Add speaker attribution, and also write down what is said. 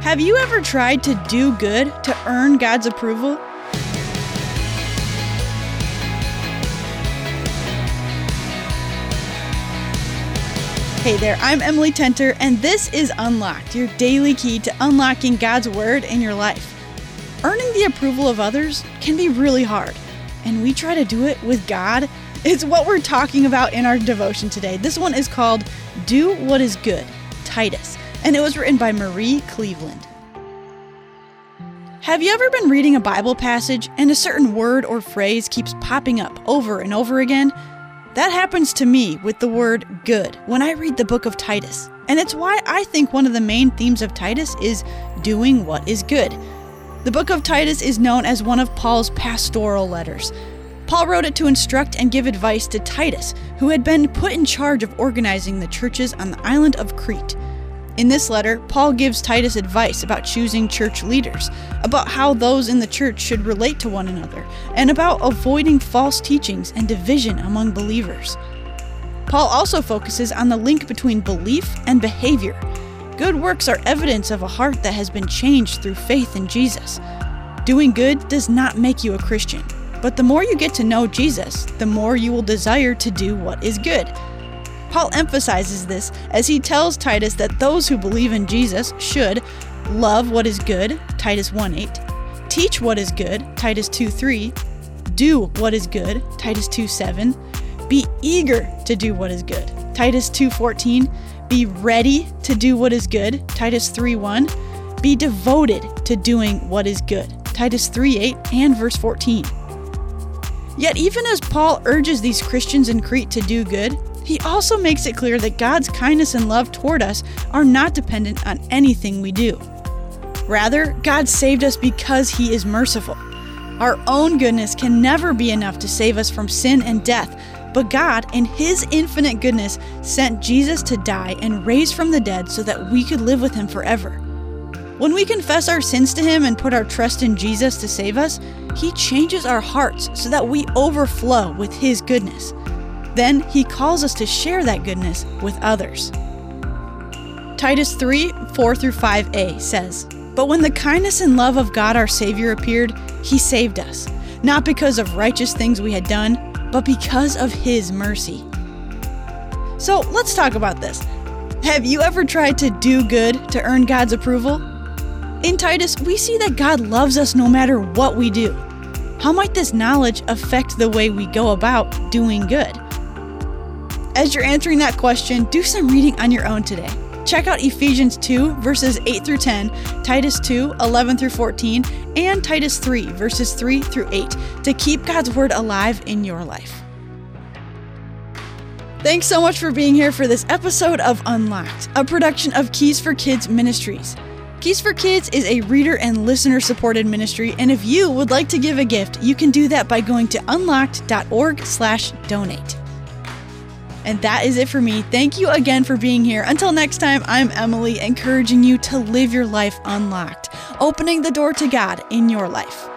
Speaker 1: Have you ever tried to do good to earn God's approval? Hey there, I'm Emily Tenter, and this is Unlocked, your daily key to unlocking God's Word in your life. Earning the approval of others can be really hard, and we try to do it with God. It's what we're talking about in our devotion today. This one is called Do What Is Good, Titus, and it was written by Marie Cleveland. Have you ever been reading a Bible passage and a certain word or phrase keeps popping up over and over again? That happens to me with the word good when I read the book of Titus. And it's why I think one of the main themes of Titus is doing what is good. The book of Titus is known as one of Paul's pastoral letters. Paul wrote it to instruct and give advice to Titus, who had been put in charge of organizing the churches on the island of Crete. In this letter, Paul gives Titus advice about choosing church leaders, about how those in the church should relate to one another, and about avoiding false teachings and division among believers. Paul also focuses on the link between belief and behavior. Good works are evidence of a heart that has been changed through faith in Jesus. Doing good does not make you a Christian, but the more you get to know Jesus, the more you will desire to do what is good. Paul emphasizes this as he tells Titus that those who believe in Jesus should love what is good, Titus 1:8, teach what is good, Titus 2:3, do what is good, Titus 2:7, be eager to do what is good, Titus 2:14, be ready to do what is good, Titus 3:1, be devoted to doing what is good, Titus 3:8 and verse 14. Yet, even as Paul urges these Christians in Crete to do good, he also makes it clear that God's kindness and love toward us are not dependent on anything we do. Rather, God saved us because He is merciful. Our own goodness can never be enough to save us from sin and death, but God, in His infinite goodness, sent Jesus to die and raise from the dead so that we could live with Him forever. When we confess our sins to Him and put our trust in Jesus to save us, He changes our hearts so that we overflow with His goodness. Then he calls us to share that goodness with others. Titus 3 4 through 5a says, But when the kindness and love of God our Savior appeared, he saved us, not because of righteous things we had done, but because of his mercy. So let's talk about this. Have you ever tried to do good to earn God's approval? In Titus, we see that God loves us no matter what we do. How might this knowledge affect the way we go about doing good? As you're answering that question, do some reading on your own today. Check out Ephesians 2, verses 8 through 10, Titus 2, 11 through 14, and Titus 3, verses 3 through 8 to keep God's Word alive in your life. Thanks so much for being here for this episode of Unlocked, a production of Keys for Kids Ministries. Keys for Kids is a reader and listener supported ministry, and if you would like to give a gift, you can do that by going to unlocked.org/donate. And that is it for me. Thank you again for being here. Until next time, I'm Emily, encouraging you to live your life unlocked, opening the door to God in your life.